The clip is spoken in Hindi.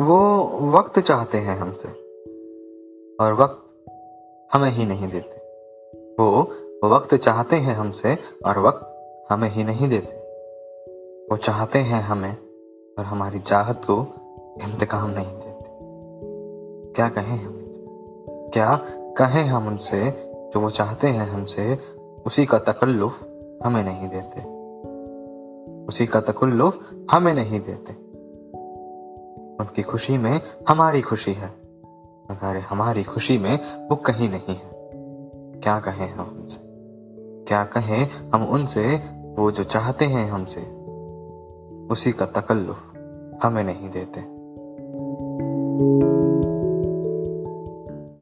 वो वक्त चाहते हैं हमसे। और वक्त हमें ही नहीं देते। वो वक्त चाहते हैं हमसे और वक्त हमें ही नहीं देते। वो चाहते हैं हमें और हमारी चाहत को इंतकाम नहीं देते। क्या कहें हम क्या कहें हम उनसे जो वो चाहते हैं हमसे? उसी का तकल्लुफ हमें नहीं देते। उसी का तकल्लुफ हमें नहीं देते। उनकी खुशी में हमारी खुशी है। मगर हमारी खुशी में वो कहीं नहीं है। क्या कहें हम उनसे? क्या कहें हम उनसे वो जो चाहते हैं हमसे? उसी का तकल्लुफ हमें नहीं देते।